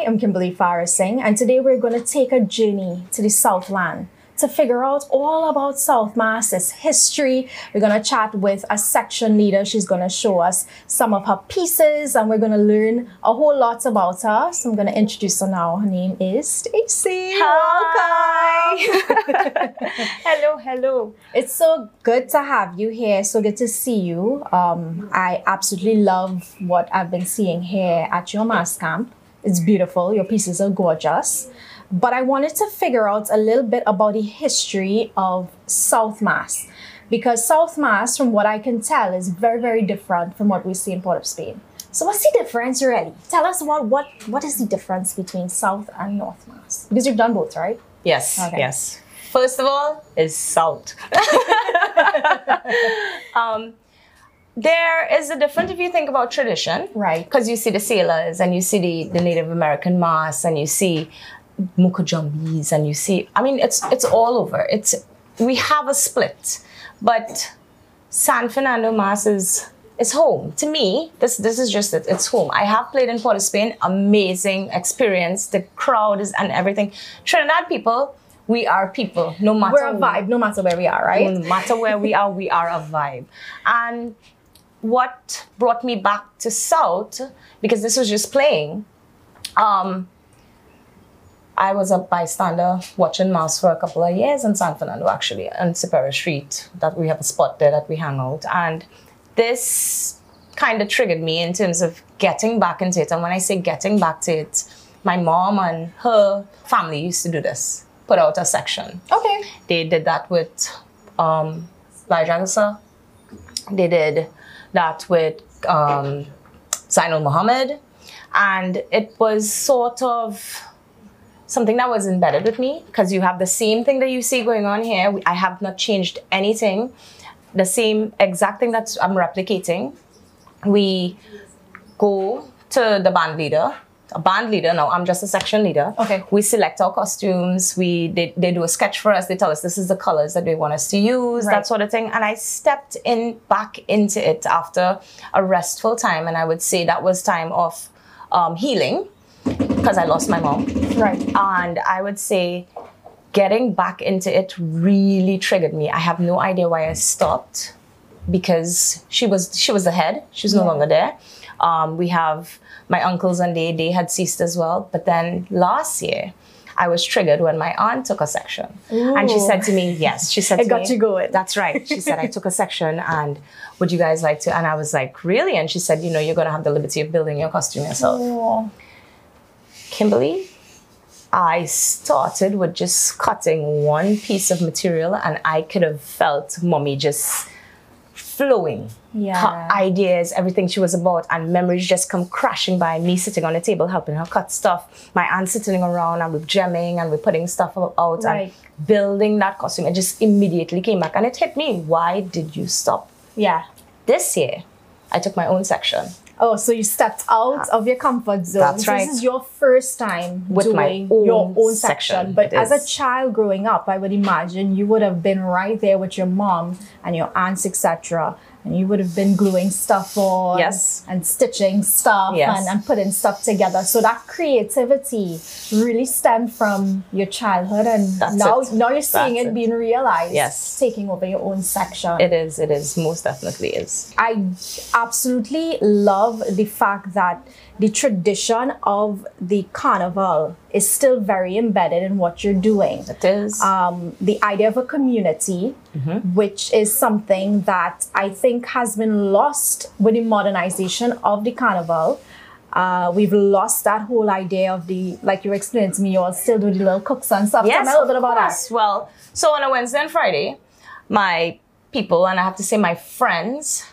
I am Kimberly Farah Singh, and today we're going to take a journey to the Southland to figure out all about South Mas, its history. We're going to chat with a section leader. She's going to show us some of her pieces, and we're going to learn a whole lot about her. So I'm going to introduce her now. Her name is Stacy. Hi. hello, hello. It's so good to have you here. So good to see you. Um, I absolutely love what I've been seeing here at your mas camp. It's beautiful. Your pieces are gorgeous. But I wanted to figure out a little bit about the history of South Mas. Because South Mas, from what I can tell, is very, very different from what we see in Port of Spain. So what's the difference really? Tell us what what what is the difference between South and North Mas? Because you've done both, right? Yes, Okay. yes. First of all, is salt. um, there is a difference if you think about tradition. Right. Because you see the sailors and you see the, the Native American mas and you see Moko Jumbies and you see, I mean, it's it's all over. It's we have a split, but San Fernando Mas is is home to me. This this is just it. It's home. I have played in Port of Spain. Amazing experience. The crowd is and everything. Trinidad people, we are people. No matter We're a vibe, no matter where we are, right? no matter where we are, we are a vibe. And what brought me back to South, because this was just playing, um, I was a bystander watching Mas for a couple of years in San Fernando, actually, on Superior Street. That we have a spot there that we hang out. And this kind of triggered me in terms of getting back into it. And when I say getting back to it, my mom and her family used to do this, put out a section. Okay. They did that with um, Lajagasa. They did that with um, Zainul Muhammad. And it was sort of something that was embedded with me because you have the same thing that you see going on here. I have not changed anything. The same exact thing that I'm replicating. We go to the band leader. A band leader now. I'm just a section leader. Okay. We select our costumes. We they, they do a sketch for us. They tell us this is the colors that they want us to use. Right. That sort of thing. And I stepped in back into it after a restful time, and I would say that was time of um, healing because I lost my mom. Right. And I would say getting back into it really triggered me. I have no idea why I stopped because she was she was the head. She's no Yeah. longer there. Um, we have my uncles and they they had ceased as well. But then last year, I was triggered when my aunt took a section, and she said to me, "Yes," she said It got me, you going. That's right. She said, "I took a section, and would you guys like to?" And I was like, "Really?" And she said, "You know, you're gonna have the liberty of building your costume yourself." Oh. Kimberly, I started with just cutting one piece of material and I could have felt mommy just flowing. Yeah. Her ideas, everything she was about, and memories just come crashing by me sitting on the table helping her cut stuff. My aunt sitting around and we're gemming and we're putting stuff out Right. and building that costume. It just immediately came back and it hit me. Why did you stop? Yeah. This year, I took my own section. Oh, so you stepped out ah. of your comfort zone. That's right. This is your first time With doing my own your own section. section. But as a child growing up, I would imagine you would have been right there with your mom and your aunts, etc. And you would have been gluing stuff on Yes. and stitching stuff Yes. and, and putting stuff together. So that creativity really stemmed from your childhood and That's now it. now you're seeing That's it it. being realized. Yes. Taking over your own section. It is, it is, most definitely is. I absolutely love the fact that the tradition of the carnival is still very embedded in what you're doing. It is. Um, the idea of a community, which is something that I think has been lost with the modernization of the carnival. Uh, we've lost that whole idea of the, like you explained to me, you all still do the little cooks and stuff. Tell me a little bit about that. Well, so on a Wednesday and Friday, my people, and I have to say my friends,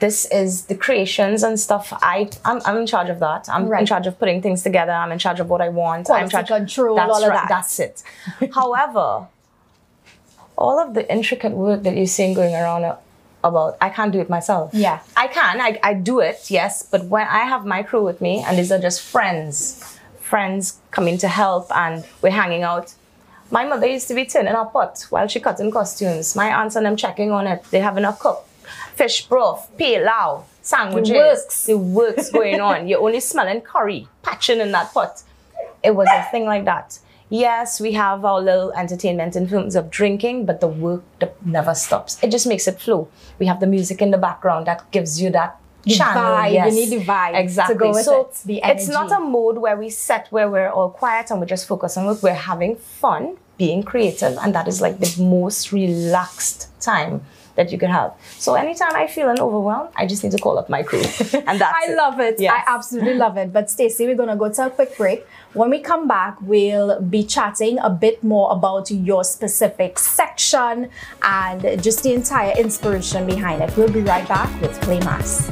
this is the creations and stuff. I I'm, I'm in charge of that. I'm in charge of putting things together. I'm in charge of what I want. I'm in Quality charge control, That's all of right. that. That's it. However, all of the intricate work that you're seeing going around about, I can't do it myself. Yeah. I can. I, I do it, yes. But when I have my crew with me, and these are just friends, friends coming to help, and we're hanging out. My mother used to be turning her pot while she cutting costumes. My aunts and them checking on it. They have enough cook. Fish broth, pilau, sandwiches. It works. The works going on. You're only smelling curry, patching in that pot. It was a thing like that. Yes, we have our little entertainment in terms of drinking, but the work never stops. It just makes it flow. We have the music in the background that gives you that The channel. vibe, you need the vibe to exactly. so it, the it's not a mode where we set where we're all quiet and we just focus on work. We're having fun, being creative, and that is like the most relaxed time that you could have. So anytime I feel an overwhelm, I just need to call up my crew, and that's I love it. Yes. I absolutely love it. But Stacey, we're gonna go to a quick break. When we come back, we'll be chatting a bit more about your specific section and just the entire inspiration behind it. We'll be right back with Play Mas.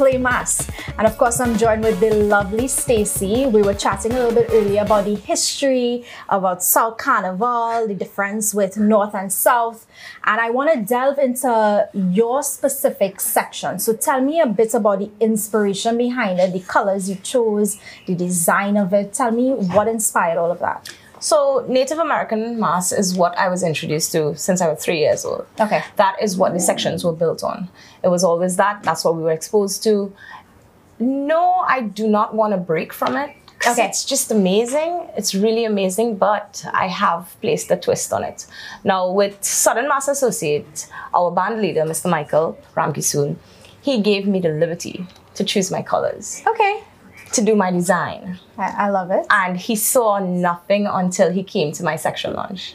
Play Mas. And of course, I'm joined with the lovely Stacy. We were chatting a little bit earlier about the history, about South Carnival, the difference with North and South. And I want to delve into your specific section. So tell me a bit about the inspiration behind it, the colors you chose, the design of it. Tell me what inspired all of that. So Native American mas is what I was introduced to since I was three years old. Okay. That is what the sections were built on. It was always that. That's what we were exposed to. No, I do not want to break from it. Okay. It's just amazing. It's really amazing, but I have placed a twist on it. Now, with Southern Mas Associate, our band leader, Mr. Michael Ramkisoon, he gave me the liberty to choose my colors, Okay. To do my design I, I love it. and he saw nothing until he came to my section launch.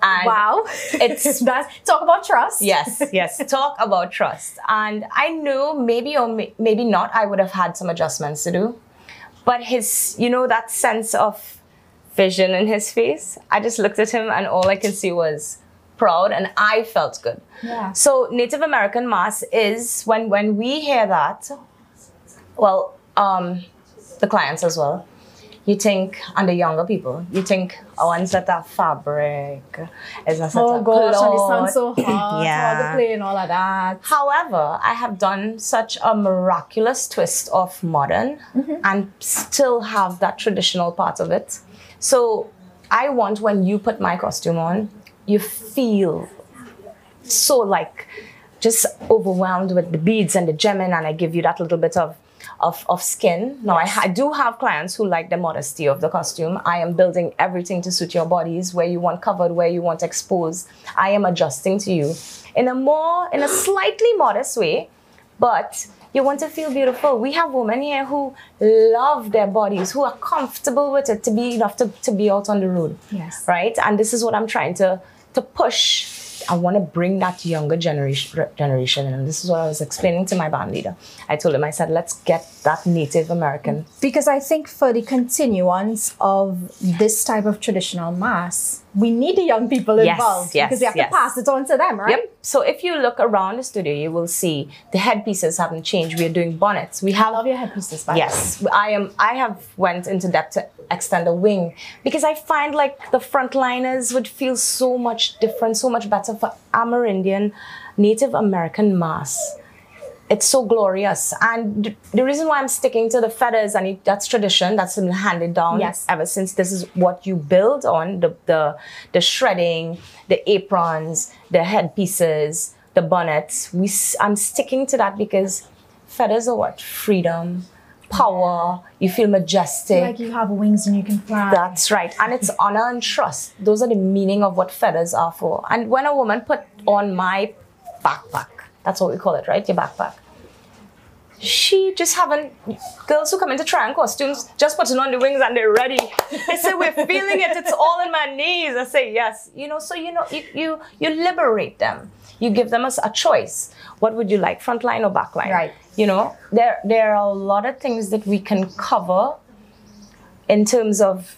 And Wow. It's- That's, talk about trust. yes, yes, talk about trust. And I knew maybe or may- maybe not, I would have had some adjustments to do. But his, you know, that sense of vision in his face, I just looked at him and all I could see was proud and I felt good. Yeah. So Native American mas is when when we hear that, well, um, the clients as well. You think, and the younger people, you think oh, ones that are fabric, is not Oh a gosh, and it sounds so hard. All Yeah. the play and all of that. However, I have done such a miraculous twist of modern mm-hmm. and still have that traditional part of it. So I want when you put my costume on, you feel so like just overwhelmed with the beads and the gemming, and I give you that little bit of of, of skin. Now, I, ha- I do have clients who like the modesty of the costume. I am building everything to suit your bodies, where you want covered, where you want exposed. I am adjusting to you in a more, in a slightly modest way, but you want to feel beautiful. We have women here who love their bodies, who are comfortable with it to be enough to, to be out on the road. Yes. Right? And this is what I'm trying to to push. I want to bring that younger generation generation in. And this is what I was explaining to my band leader. I told him, I said, let's get that Native American. Because I think for the continuance of this type of traditional mas, we need the young people Yes, involved yes, because we have yes. to pass it on to them, right? Yep. So if you look around the studio, you will see the headpieces haven't changed. We are doing bonnets. We I have love your headpieces, by. Yes, I am. I have went into depth to extend a wing because I find like the frontliners would feel so much different, so much better for Amerindian, Native American mas. It's so glorious, and the reason why I'm sticking to the feathers and it, that's tradition that's been handed down Yes. ever since. This is what you build on the the the shredding, the aprons, the headpieces, the bonnets. We I'm sticking to that because feathers are what freedom, power. You feel majestic. Like you have wings and you can fly. That's right. And it's honor and trust. Those are the meaning of what feathers are for. And when a woman put on my backpack, that's what we call it, right? Your backpack. She just haven't girls who come into try on costumes just putting on the wings and they're ready. They say we're feeling it, it's all in my knees. I say yes. You know, so you know you you, you liberate them. You give them a, a choice. What would you like, front line or back line? Right. You know, there there are a lot of things that we can cover in terms of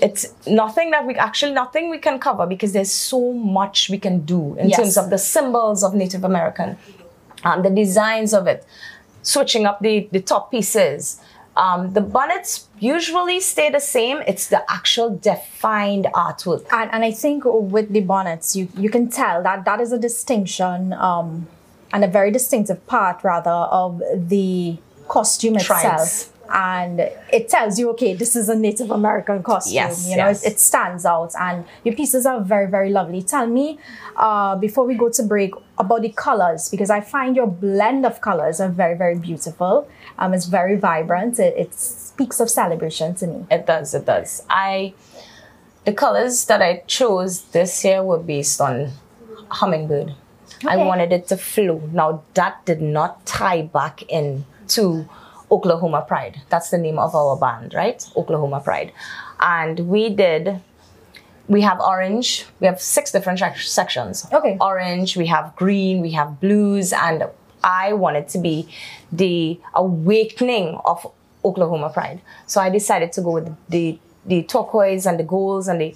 it's nothing that we actually nothing we can cover because there's so much we can do in Yes. terms of the symbols of Native American, um, the designs of it, switching up the the top pieces. Um, the bonnets usually stay the same. It's the actual defined artwork. and, and I think with the bonnets, you, you can tell that that is a distinction um, and a very distinctive part, rather, of the costume Tribes. itself. And it tells you, okay, this is a Native American costume. Yes, you know, yes. it, it stands out, and your pieces are very, very lovely. Tell me, uh, before we go to break, about the colors because I find your blend of colors are very, very beautiful. Um, it's very vibrant. It, it speaks of celebration to me. It does. It does. I the colors that I chose this year were based on hummingbird. Okay. I wanted it to flow. Now that did not tie back in to Oklahoma Pride. That's the name of our band, right? Oklahoma Pride. And we did we have orange. We have six different sec- sections. Okay. Orange, we have green, we have blues, and I wanted to be the awakening of Oklahoma Pride. So I decided to go with the the turquoise and the golds and the.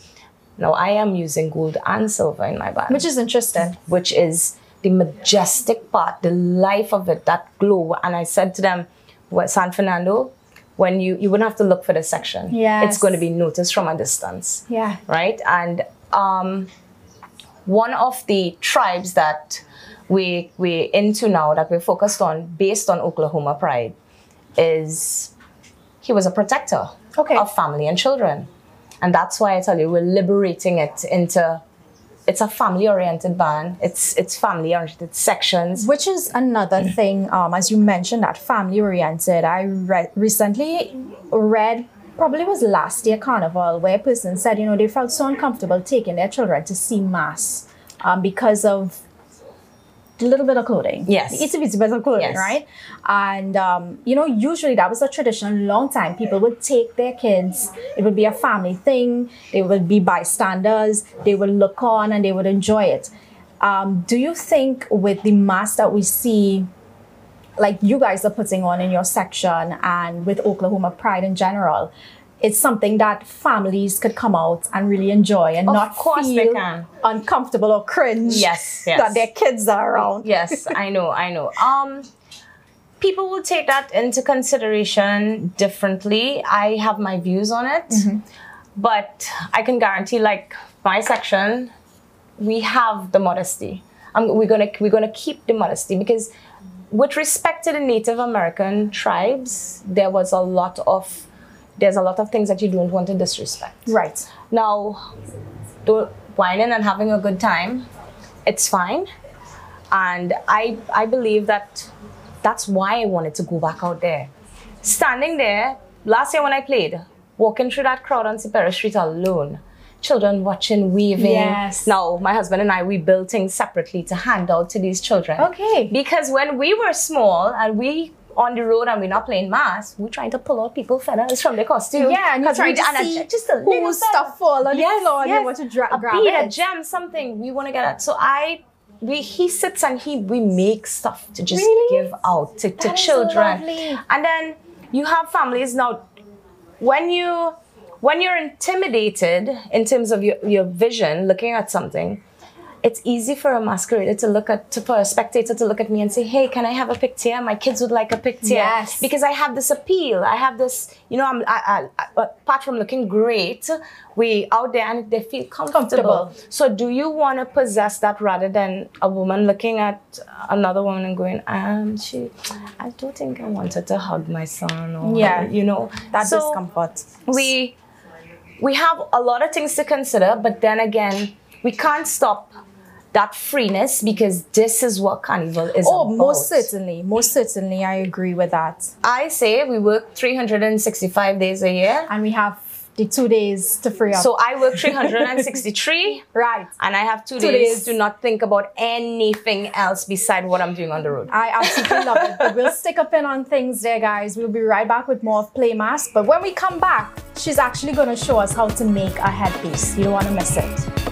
Now I am using gold and silver in my band, Which is interesting. which is the majestic part, the life of it, that glow. And I said to them, "What San Fernando." When you you wouldn't have to look for the section. Yeah, It's going to be noticed from a distance Yeah. right? And um, one of the tribes that we we're into now that we're focused on, based on Oklahoma Pride, is he was a protector Okay. of family and children, and that's why I tell you we're liberating it into. It's a family-oriented band. It's it's family-oriented sections. Which is another thing, um, as you mentioned, that family oriented. I read recently read probably was last year carnival where a person said, you know, they felt so uncomfortable taking their children to see mas um, because of the little bit of clothing. Yes. Itty bitty bit of clothing, Yes. right? And um, you know, usually that was a tradition a long time. People would take their kids, it would be a family thing, they would be bystanders, they would look on and they would enjoy it. Um, do you think with the mas that we see like you guys are putting on in your section and with Oklahoma Pride in general, it's something that families could come out and really enjoy and Of not course they feel can. uncomfortable or cringe Yes, yes. that their kids are around. yes, I know, I know. Um, people will take that into consideration differently. I have my views on it, but I can guarantee, like my section, we have the modesty. Um, we're gonna we're gonna keep the modesty because, with respect to the Native American tribes, there was a lot of there's a lot of things that you don't want to disrespect. Right. Now, do wining and having a good time, it's fine. and I I believe that that's why I wanted to go back out there. Standing there last year when I played, walking through that crowd on Superior Street alone, children watching, weaving. Yes. Now my husband and I we built things separately to hand out to these children. Okay. Because when we were small and we on the road and we're not playing mas, we're trying to pull out people feathers from their costume. Yeah, and you're trying to a- see just a little stuff fall on the floor and you want to dra- a grab bead, it. a gem, something we want to get at. So I, we, he sits and he, we make stuff to just Really? give out to, to children. lovely. And then you have families now. When you, when you're intimidated in terms of your, your vision, looking at something, it's easy for a masquerader to look at, to, for a spectator to look at me and say, "Hey, can I have a picture? My kids would like a picture." Yes. Because I have this appeal. I have this, you know, I'm, I, I, apart from looking great, we out there and they feel comfortable. Comfortable. So, do you want to possess that rather than a woman looking at another woman and going, um, she, I don't think I wanted to hug my son, or Yeah. you know, that so discomfort. we we have a lot of things to consider, but then again, we can't stop that freeness because this is what carnival is oh, about. Oh, about. most certainly. Most certainly, I agree with that. I say we work 365 days a year. And we have the two days to free up. So I work 363 right. and I have two, Two days, days. to not think about anything else beside what I'm doing on the road. I absolutely love it. But we'll stick a pin on things there, guys. We'll be right back with more of Play Mas. But when we come back, she's actually going to show us how to make a headpiece. You don't want to miss it.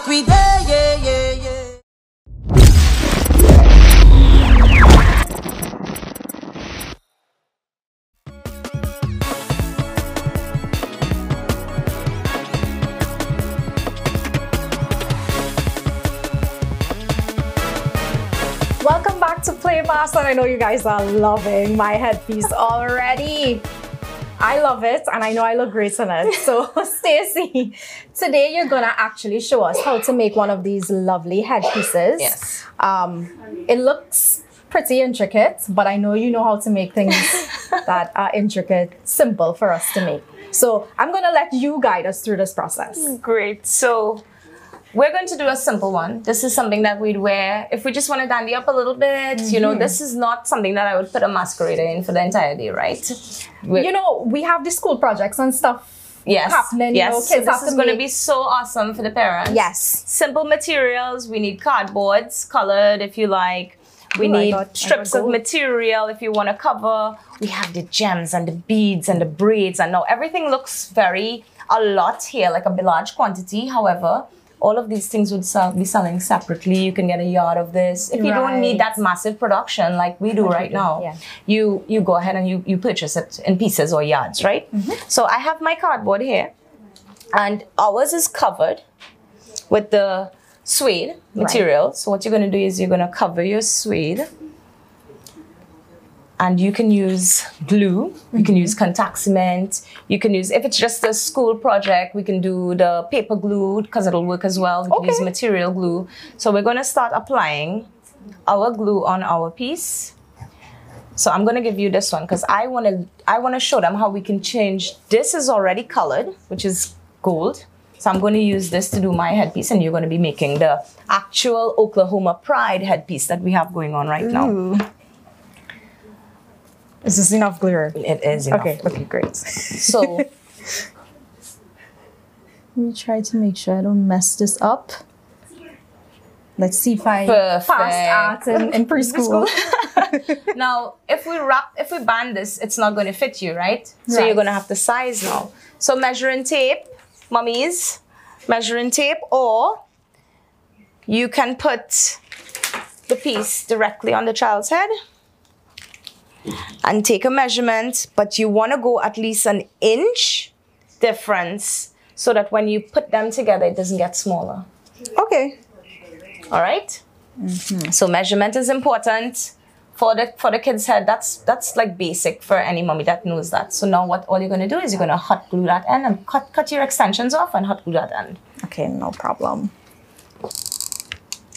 Look, we there, yeah, yeah, yeah. Welcome back to Play Master. I know you guys are loving my headpiece already. I love it and I know I look great in it. So, Stacy, today you're gonna actually show us how to make one of these lovely headpieces. Yes. Um, it looks pretty intricate, but I know you know how to make things that are intricate, simple for us to make. So, I'm gonna let you guide us through this process. Great. So we're going to do a simple one. This is something that we'd wear if we just want to dandy up a little bit. You know, mm-hmm. this is not something that I would put a masquerader in for the entire day, right? We- You know, we have the school projects and stuff yes. happening. yes. You know, so this is going to be so awesome for the parents. Yes. Simple materials. We need cardboards, colored if you like. We Ooh, I need got- strips of material if you want to cover. We have the gems and the beads and the braids, and now everything looks very a lot here, like a large quantity. However, all of these things would sell, be selling separately. You can get a yard of this. If you don't need that massive production like we do right now, yeah. you you go ahead and you you purchase it in pieces or yards, right? Mm-hmm. So I have my cardboard here, and ours is covered with the suede material. So what you're going to do is you're going to cover your suede and you can use glue, you can use contact cement, you can use, if it's just a school project, we can do the paper glue because it'll work as well. We can use material glue. So we're going to start applying our glue on our piece. So I'm going to give you this one because I want to I want to show them how we can change. This is already colored, which is gold. So I'm going to use this to do my headpiece and you're going to be making the actual Oklahoma Pride headpiece that we have going on right now. Ooh. Is this enough glitter? It is enough. Okay, okay, great. So Let me try to make sure I don't mess this up. Let's see if I Perfect. passed art in, in preschool. now, if we wrap, if we band this, it's not going to fit you, right? So you're going to have to size now. So measuring tape, mummies, measuring tape, or you can put the piece directly on the child's head and take a measurement, but you want to go at least an inch difference so that when you put them together, it doesn't get smaller. Okay. All right? So measurement is important for the for the kid's head. That's that's like basic for any mommy that knows that. So now what all you're gonna do is you're gonna hot glue that end and cut cut your extensions off and hot glue that end. Okay, no problem.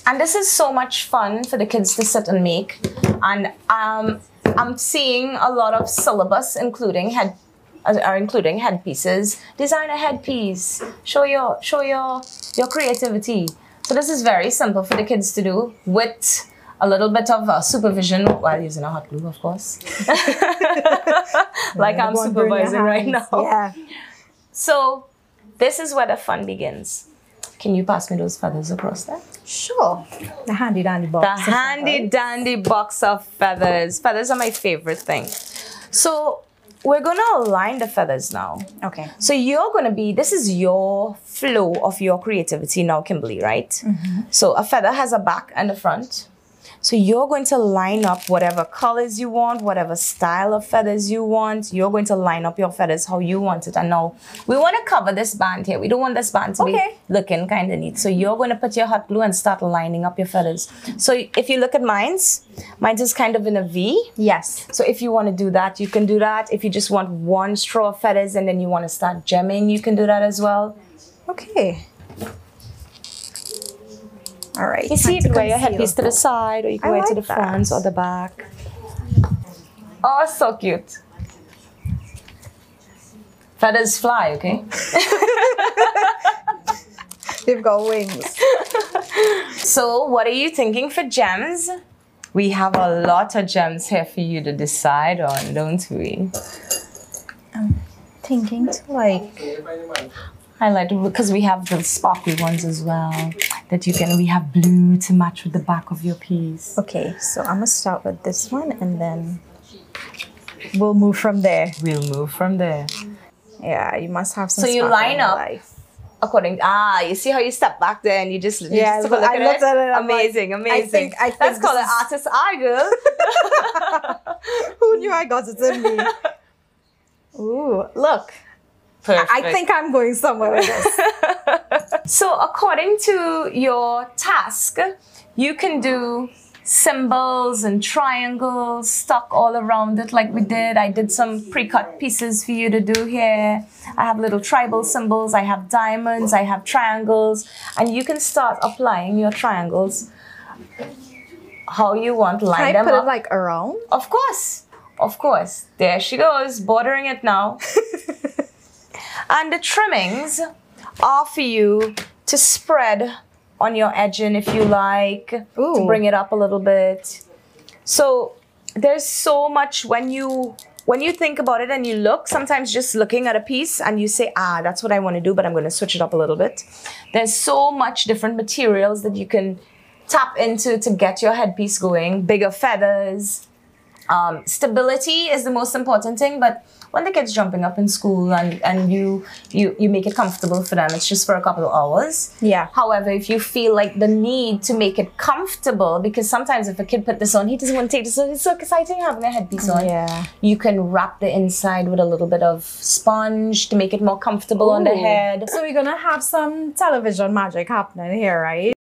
And this is so much fun for the kids to sit and make. And um, I'm seeing a lot of syllabus including head uh, are including headpieces. Design a headpiece. Show your show your your creativity. So this is very simple for the kids to do with a little bit of uh, supervision while using a hot glue, of course. like I'm Go on, burn your supervising right now. Yeah. So this is where the fun begins. Can you pass me those feathers across there? Sure. The handy dandy box. The of handy feathers. dandy box of feathers. Feathers are my favorite thing. So we're gonna align the feathers now. Okay. So you're gonna be, this is your flow of your creativity now, Kimberly, right? Mm-hmm. So a feather has a back and a front. So you're going to line up whatever colors you want, whatever style of feathers you want. You're going to line up your feathers how you want it. And now we want to cover this band here. We don't want this band to Okay. be looking kind of neat. So you're going to put your hot glue and start lining up your feathers. So if you look at mine's, mine's is kind of in a V. Yes. So if you want to do that, you can do that. If you just want one straw of feathers and then you want to start gemming, you can do that as well. Okay. All right. You see, you can wear your headpiece to the side or you can I wear it to the that. front or the back. Oh, so cute. Feathers fly, okay? They've got wings. So, what are you thinking for gems? We have a lot of gems here for you to decide on, don't we? I'm thinking to like highlight because we have the sparkly ones as well that you can we have blue to match with the back of your piece Okay, so I'm gonna start with this one and then we'll move from there. we'll move from there Yeah, you must have some. So you line up. life. according ah you see how you step back there and you just, you Yeah, just look I at looked it? at it, I'm like, amazing I amazing think- I think that's called this an is- artist eye girl Who knew I got it in me? Ooh, look. Perfect. I think I'm going somewhere with this. So, according to your task, you can do symbols and triangles stuck all around it, like we did. I did some pre cut pieces for you to do here. I have little tribal symbols, I have diamonds, I have triangles, and you can start applying your triangles how you want, line Can I them put up. it like around? Of course, of course. There she goes, bordering it now. and the trimmings are for you to spread on your edging if you like, to bring it up a little bit. So there's so much when you when you think about it and you look, sometimes just looking at a piece and you say, ah, that's what I want to do, but I'm going to switch it up a little bit. There's so much different materials that you can tap into to get your headpiece going. Bigger feathers. Um, stability is the most important thing, but when the kid's jumping up in school and, and you, you you make it comfortable for them, it's just for a couple of hours. Yeah. However, if you feel like the need to make it comfortable, because sometimes if a kid put this on, he doesn't want to take this on. It's so exciting having a headpiece on. Yeah. You can wrap the inside with a little bit of sponge to make it more comfortable on the head. So we're gonna have some television magic happening here, right?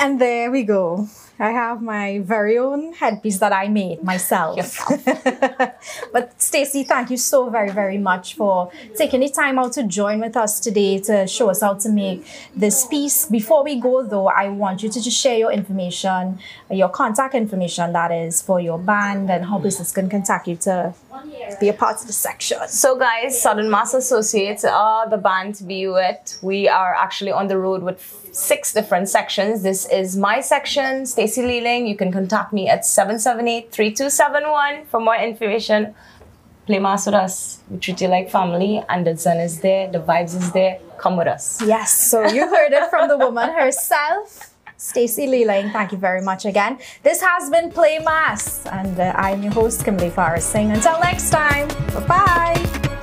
And there we go. I have my very own headpiece that I made myself. but Stacey, thank you so very, very much for taking the time out to join with us today to show us how to make this piece. Before we go though, I want you to just share your information, your contact information that is for your band and how business can contact you to be a part of the section. So, guys, Southern Mas Associates are the band to be with. We are actually on the road with six different sections. This is my section, Stacy Leeling. You can contact me at 778 3271 for more information. Play Mas with us. We treat you like family, and the sun is there, the vibes is there. Come with us. Yes, so you heard it from the woman herself. Stacey Leeling, thank you very much again. This has been Play Mas, and uh, I'm your host, Kimberly Forrest Singh. Until next time, bye bye.